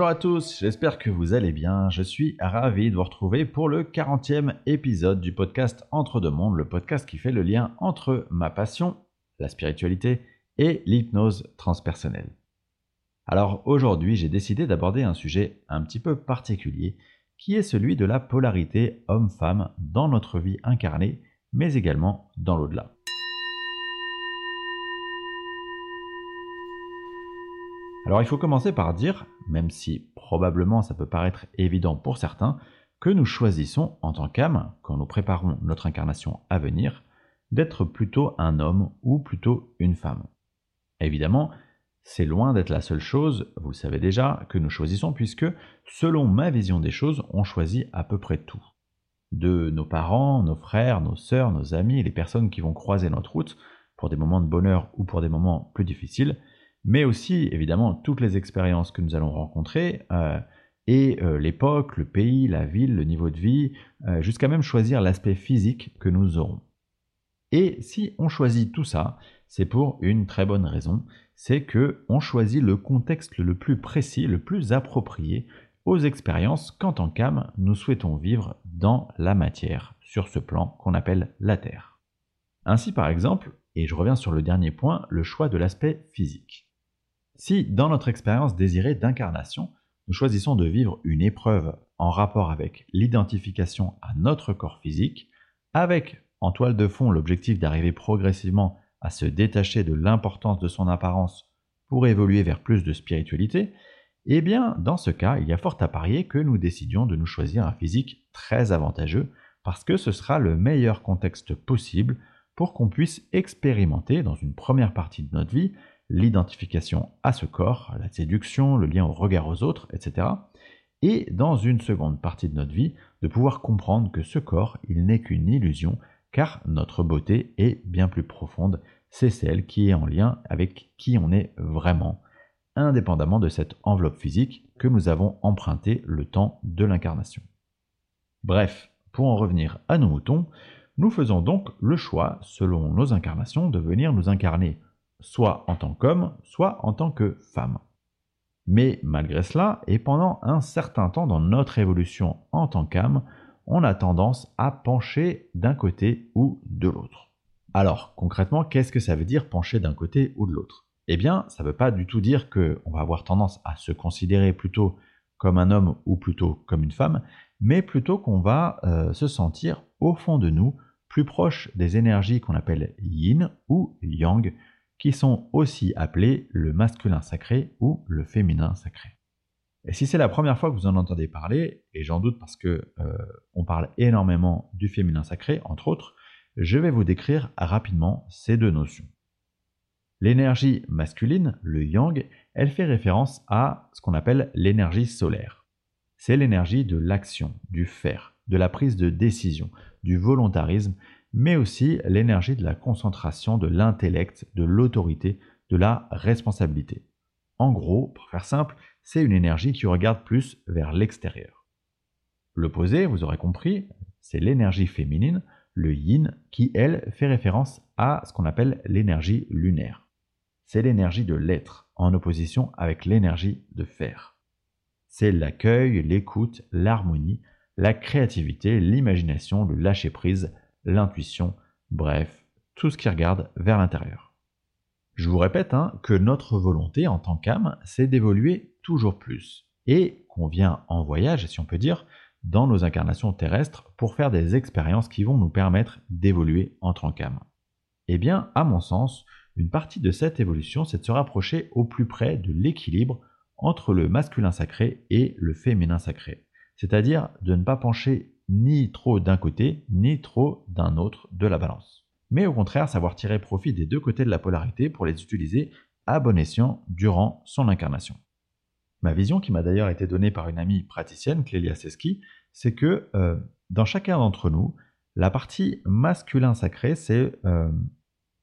Bonjour à tous, j'espère que vous allez bien. Je suis ravi de vous retrouver pour le 40e épisode du podcast Entre deux mondes, le podcast qui fait le lien entre ma passion, la spiritualité, et l'hypnose transpersonnelle. Alors aujourd'hui, j'ai décidé d'aborder un sujet un petit peu particulier, qui est celui de la polarité homme-femme dans notre vie incarnée, mais également dans l'au-delà. Alors il faut commencer par dire, même si probablement ça peut paraître évident pour certains, que nous choisissons en tant qu'âme, quand nous préparons notre incarnation à venir, d'être plutôt un homme ou plutôt une femme. Évidemment, c'est loin d'être la seule chose, vous le savez déjà, que nous choisissons puisque, selon ma vision des choses, on choisit à peu près tout. De nos parents, nos frères, nos sœurs, nos amis, les personnes qui vont croiser notre route, pour des moments de bonheur ou pour des moments plus difficiles, mais aussi évidemment toutes les expériences que nous allons rencontrer, euh, et euh, l'époque, le pays, la ville, le niveau de vie, euh, jusqu'à même choisir l'aspect physique que nous aurons. Et si on choisit tout ça, c'est pour une très bonne raison, c'est que on choisit le contexte le plus précis, le plus approprié aux expériences qu'en tant qu'âme nous souhaitons vivre dans la matière, sur ce plan qu'on appelle la Terre. Ainsi par exemple, et je reviens sur le dernier point, le choix de l'aspect physique. Si, dans notre expérience désirée d'incarnation, nous choisissons de vivre une épreuve en rapport avec l'identification à notre corps physique, avec en toile de fond l'objectif d'arriver progressivement à se détacher de l'importance de son apparence pour évoluer vers plus de spiritualité, eh bien, dans ce cas, il y a fort à parier que nous décidions de nous choisir un physique très avantageux, parce que ce sera le meilleur contexte possible pour qu'on puisse expérimenter dans une première partie de notre vie l'identification à ce corps, la séduction, le lien au regard aux autres, etc. Et dans une seconde partie de notre vie, de pouvoir comprendre que ce corps, il n'est qu'une illusion, car notre beauté est bien plus profonde, c'est celle qui est en lien avec qui on est vraiment, indépendamment de cette enveloppe physique que nous avons empruntée le temps de l'incarnation. Bref, pour en revenir à nos moutons, nous faisons donc le choix, selon nos incarnations, de venir nous incarner soit en tant qu'homme, soit en tant que femme. Mais malgré cela, et pendant un certain temps dans notre évolution en tant qu'âme, on a tendance à pencher d'un côté ou de l'autre. Alors, concrètement, qu'est-ce que ça veut dire pencher d'un côté ou de l'autre? Eh bien, ça ne veut pas du tout dire qu'on va avoir tendance à se considérer plutôt comme un homme ou plutôt comme une femme, mais plutôt qu'on va euh, se sentir au fond de nous plus proche des énergies qu'on appelle yin ou yang, qui sont aussi appelés le masculin sacré ou le féminin sacré. Et si c'est la première fois que vous en entendez parler, et j'en doute parce que euh, on parle énormément du féminin sacré, entre autres, je vais vous décrire rapidement ces deux notions. L'énergie masculine, le yang, elle fait référence à ce qu'on appelle l'énergie solaire. C'est l'énergie de l'action, du faire, de la prise de décision, du volontarisme mais aussi l'énergie de la concentration, de l'intellect, de l'autorité, de la responsabilité. En gros, pour faire simple, c'est une énergie qui regarde plus vers l'extérieur. L'opposé, vous aurez compris, c'est l'énergie féminine, le yin, qui, elle, fait référence à ce qu'on appelle l'énergie lunaire. C'est l'énergie de l'être, en opposition avec l'énergie de faire. C'est l'accueil, l'écoute, l'harmonie, la créativité, l'imagination, le lâcher-prise, l'intuition, bref, tout ce qui regarde vers l'intérieur. Je vous répète hein, que notre volonté en tant qu'âme, c'est d'évoluer toujours plus, et qu'on vient en voyage, si on peut dire, dans nos incarnations terrestres pour faire des expériences qui vont nous permettre d'évoluer en tant qu'âme. Eh bien, à mon sens, une partie de cette évolution, c'est de se rapprocher au plus près de l'équilibre entre le masculin sacré et le féminin sacré. C'est-à-dire de ne pas pencher ni trop d'un côté, ni trop d'un autre de la balance. Mais au contraire, savoir tirer profit des deux côtés de la polarité pour les utiliser à bon escient durant son incarnation. Ma vision, qui m'a d'ailleurs été donnée par une amie praticienne, Clélia Seski, c'est que euh, dans chacun d'entre nous, la partie masculin sacré, c'est euh,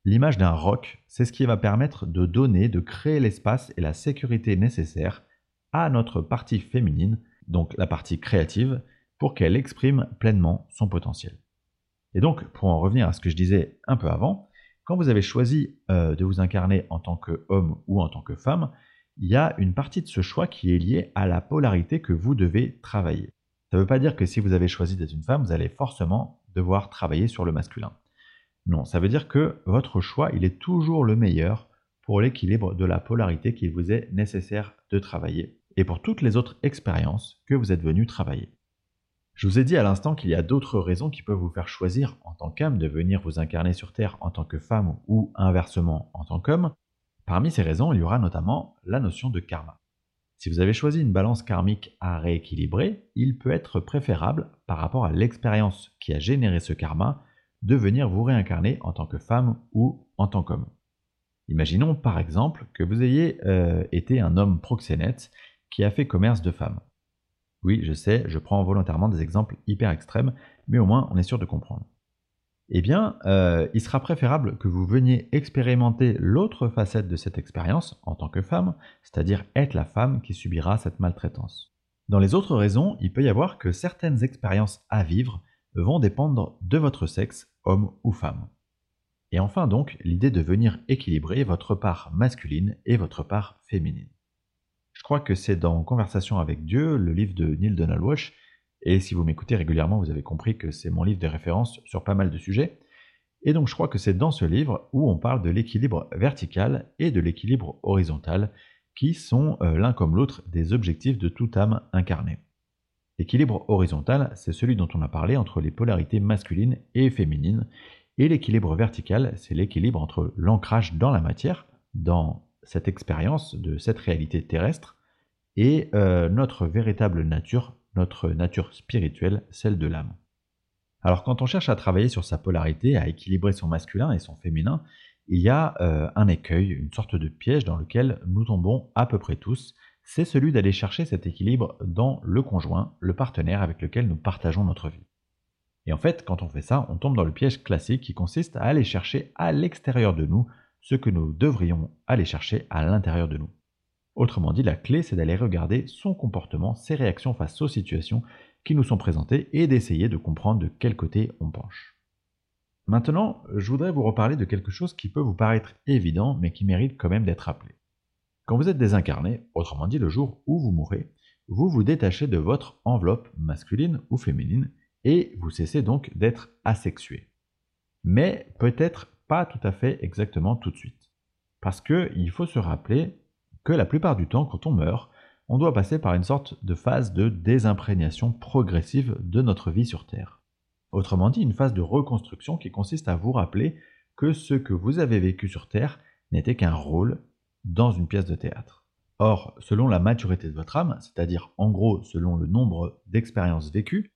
l'image d'un roc. C'est ce qui va permettre de donner, de créer l'espace et la sécurité nécessaires à notre partie féminine, donc la partie créative, pour qu'elle exprime pleinement son potentiel. Et donc, pour en revenir à ce que je disais un peu avant, quand vous avez choisi euh, de vous incarner en tant qu'homme ou en tant que femme, il y a une partie de ce choix qui est liée à la polarité que vous devez travailler. Ça ne veut pas dire que si vous avez choisi d'être une femme, vous allez forcément devoir travailler sur le masculin. Non, ça veut dire que votre choix, il est toujours le meilleur pour l'équilibre de la polarité qu'il vous est nécessaire de travailler et pour toutes les autres expériences que vous êtes venu travailler. Je vous ai dit à l'instant qu'il y a d'autres raisons qui peuvent vous faire choisir en tant qu'âme de venir vous incarner sur Terre en tant que femme ou inversement en tant qu'homme. Parmi ces raisons, il y aura notamment la notion de karma. Si vous avez choisi une balance karmique à rééquilibrer, il peut être préférable, par rapport à l'expérience qui a généré ce karma, de venir vous réincarner en tant que femme ou en tant qu'homme. Imaginons par exemple que vous ayez euh, été un homme proxénète qui a fait commerce de femmes. Oui, je sais, je prends volontairement des exemples hyper extrêmes, mais au moins on est sûr de comprendre. Eh bien, euh, il sera préférable que vous veniez expérimenter l'autre facette de cette expérience en tant que femme, c'est-à-dire être la femme qui subira cette maltraitance. Dans les autres raisons, il peut y avoir que certaines expériences à vivre vont dépendre de votre sexe, homme ou femme. Et enfin donc, l'idée de venir équilibrer votre part masculine et votre part féminine. Je crois que c'est dans Conversation avec Dieu, le livre de Neil Donald Walsh, et si vous m'écoutez régulièrement, vous avez compris que c'est mon livre de référence sur pas mal de sujets. Et donc je crois que c'est dans ce livre où on parle de l'équilibre vertical et de l'équilibre horizontal, qui sont euh, l'un comme l'autre des objectifs de toute âme incarnée. L'équilibre horizontal, c'est celui dont on a parlé entre les polarités masculines et féminines, et l'équilibre vertical, c'est l'équilibre entre l'ancrage dans la matière, dans cette expérience de cette réalité terrestre et euh, notre véritable nature, notre nature spirituelle, celle de l'âme. Alors quand on cherche à travailler sur sa polarité, à équilibrer son masculin et son féminin, il y a euh, un écueil, une sorte de piège dans lequel nous tombons à peu près tous, c'est celui d'aller chercher cet équilibre dans le conjoint, le partenaire avec lequel nous partageons notre vie. Et en fait, quand on fait ça, on tombe dans le piège classique qui consiste à aller chercher à l'extérieur de nous ce que nous devrions aller chercher à l'intérieur de nous. Autrement dit, la clé, c'est d'aller regarder son comportement, ses réactions face aux situations qui nous sont présentées et d'essayer de comprendre de quel côté on penche. Maintenant, je voudrais vous reparler de quelque chose qui peut vous paraître évident, mais qui mérite quand même d'être rappelé. Quand vous êtes désincarné, autrement dit le jour où vous mourrez, vous vous détachez de votre enveloppe masculine ou féminine et vous cessez donc d'être asexué. Mais peut-être pas tout à fait exactement tout de suite. Parce qu'il faut se rappeler que la plupart du temps, quand on meurt, on doit passer par une sorte de phase de désimprégnation progressive de notre vie sur Terre. Autrement dit, une phase de reconstruction qui consiste à vous rappeler que ce que vous avez vécu sur Terre n'était qu'un rôle dans une pièce de théâtre. Or, selon la maturité de votre âme, c'est-à-dire en gros selon le nombre d'expériences vécues,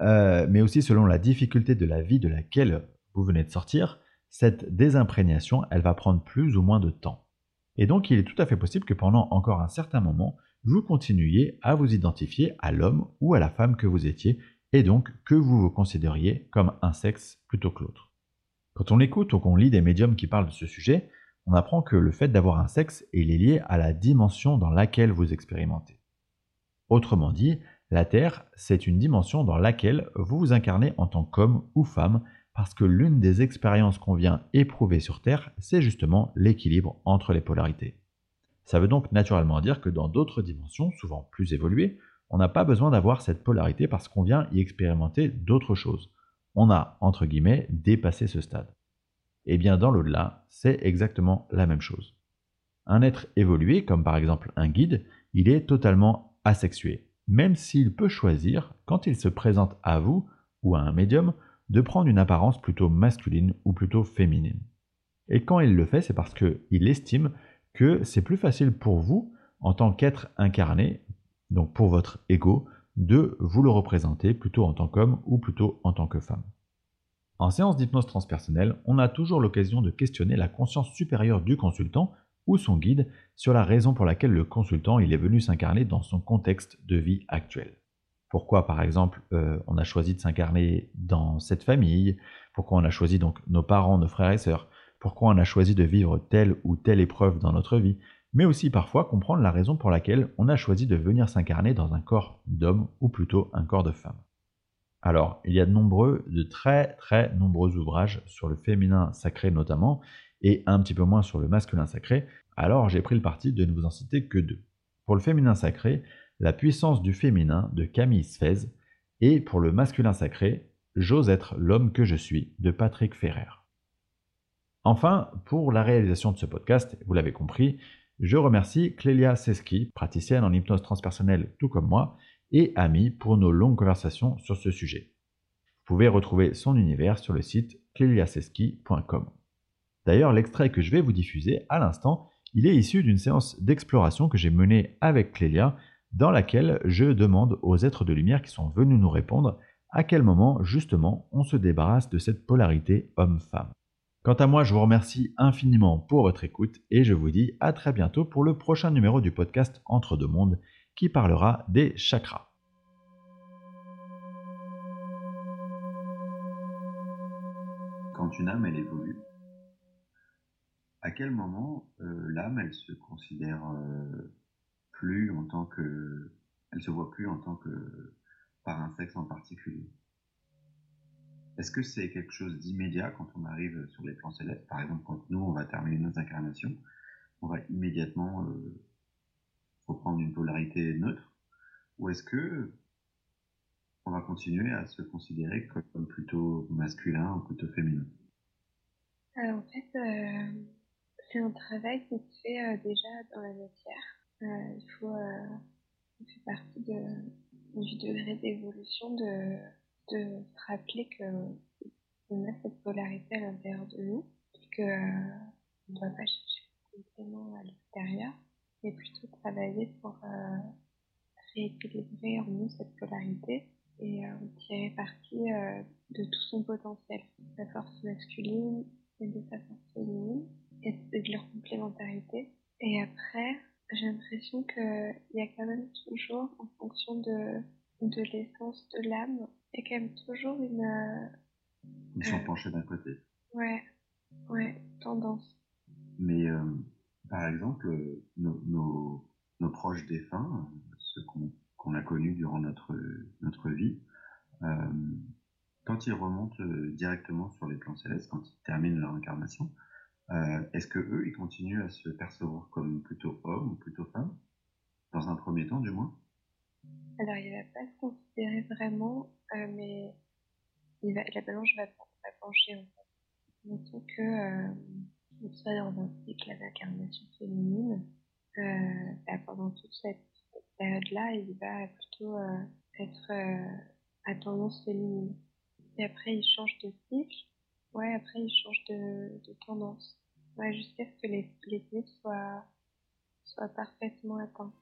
euh, mais aussi selon la difficulté de la vie de laquelle vous venez de sortir, cette désimprégnation, elle va prendre plus ou moins de temps. Et donc il est tout à fait possible que pendant encore un certain moment, vous continuiez à vous identifier à l'homme ou à la femme que vous étiez, et donc que vous vous considériez comme un sexe plutôt que l'autre. Quand on écoute ou qu'on lit des médiums qui parlent de ce sujet, on apprend que le fait d'avoir un sexe est lié à la dimension dans laquelle vous expérimentez. Autrement dit, la Terre, c'est une dimension dans laquelle vous vous incarnez en tant qu'homme ou femme parce que l'une des expériences qu'on vient éprouver sur Terre, c'est justement l'équilibre entre les polarités. Ça veut donc naturellement dire que dans d'autres dimensions, souvent plus évoluées, on n'a pas besoin d'avoir cette polarité parce qu'on vient y expérimenter d'autres choses. On a, entre guillemets, dépassé ce stade. Et eh bien dans l'au-delà, c'est exactement la même chose. Un être évolué, comme par exemple un guide, il est totalement asexué, même s'il peut choisir, quand il se présente à vous ou à un médium, de prendre une apparence plutôt masculine ou plutôt féminine. Et quand il le fait, c'est parce qu'il estime que c'est plus facile pour vous, en tant qu'être incarné, donc pour votre ego, de vous le représenter plutôt en tant qu'homme ou plutôt en tant que femme. En séance d'hypnose transpersonnelle, on a toujours l'occasion de questionner la conscience supérieure du consultant ou son guide sur la raison pour laquelle le consultant il est venu s'incarner dans son contexte de vie actuel. Pourquoi, par exemple, euh, on a choisi de s'incarner dans cette famille? Pourquoi on a choisi donc nos parents, nos frères et sœurs? Pourquoi on a choisi de vivre telle ou telle épreuve dans notre vie? Mais aussi parfois comprendre la raison pour laquelle on a choisi de venir s'incarner dans un corps d'homme ou plutôt un corps de femme. Alors, il y a de nombreux, de très très nombreux ouvrages sur le féminin sacré notamment, et un petit peu moins sur le masculin sacré. alors j'ai pris le parti de ne vous en citer que deux. Pour le féminin sacré, La puissance du féminin de Camille Sfez, et pour le masculin sacré, J'ose être l'homme que je suis de Patrick Ferrer. Enfin, pour la réalisation de ce podcast, vous l'avez compris, je remercie Clélia Seski, praticienne en hypnose transpersonnelle tout comme moi, et amie pour nos longues conversations sur ce sujet. Vous pouvez retrouver son univers sur le site cléliaseski.com. D'ailleurs, l'extrait que je vais vous diffuser à l'instant, il est issu d'une séance d'exploration que j'ai menée avec Clélia, dans laquelle je demande aux êtres de lumière qui sont venus nous répondre à quel moment justement on se débarrasse de cette polarité homme-femme. Quant à moi, je vous remercie infiniment pour votre écoute et je vous dis à très bientôt pour le prochain numéro du podcast Entre deux mondes qui parlera des chakras. Quand une âme, elle évolue, à quel moment euh, l'âme, elle se considère euh, plus en tant que... Elle se voit plus en tant que par un sexe en particulier. Est-ce que c'est quelque chose d'immédiat quand on arrive sur les plans célestes? Par exemple, quand nous, on va terminer nos incarnations, on va immédiatement euh, reprendre une polarité neutre? Ou est-ce que on va continuer à se considérer comme plutôt masculin ou plutôt féminin? Euh, En fait, euh, c'est un travail qui se fait déjà dans la matière. Il faut, ça fait partie de, du degré d'évolution de de rappeler qu'on a cette polarité à l'intérieur de nous et qu'on euh, ne doit pas chercher complément à l'extérieur, mais plutôt travailler pour euh, rééquilibrer en nous cette polarité et euh, tirer parti de tout son potentiel, de sa force masculine et de sa force féminine et de leur complémentarité. Et après, j'ai l'impression qu'il y a quand même toujours, en fonction de, de l'essence de l'âme, il y a quand même toujours une. Euh, Ils sont penchés d'un côté. Ouais, ouais, tendance. Mais euh, par exemple, nos, nos, nos, proches défunts, ceux qu'on a connus durant notre, notre vie, euh, quand ils remontent directement sur les plans célestes, quand ils terminent leur incarnation, euh, est-ce que eux, ils continuent à se percevoir comme plutôt hommes ou plutôt femmes Dans un premier temps, du moins? Alors, il va pas se considérer vraiment, euh, mais il va, la balance va, va pencher en fait. Mettons que euh, il dans un cycle d'incarnation féminine, euh, bah, pendant toute cette, période-là, il va plutôt être à tendance féminine. Et après, il change de cycle. Ouais, après, il change de, de tendance. Ouais, jusqu'à ce que les, les soient, soient parfaitement atteints.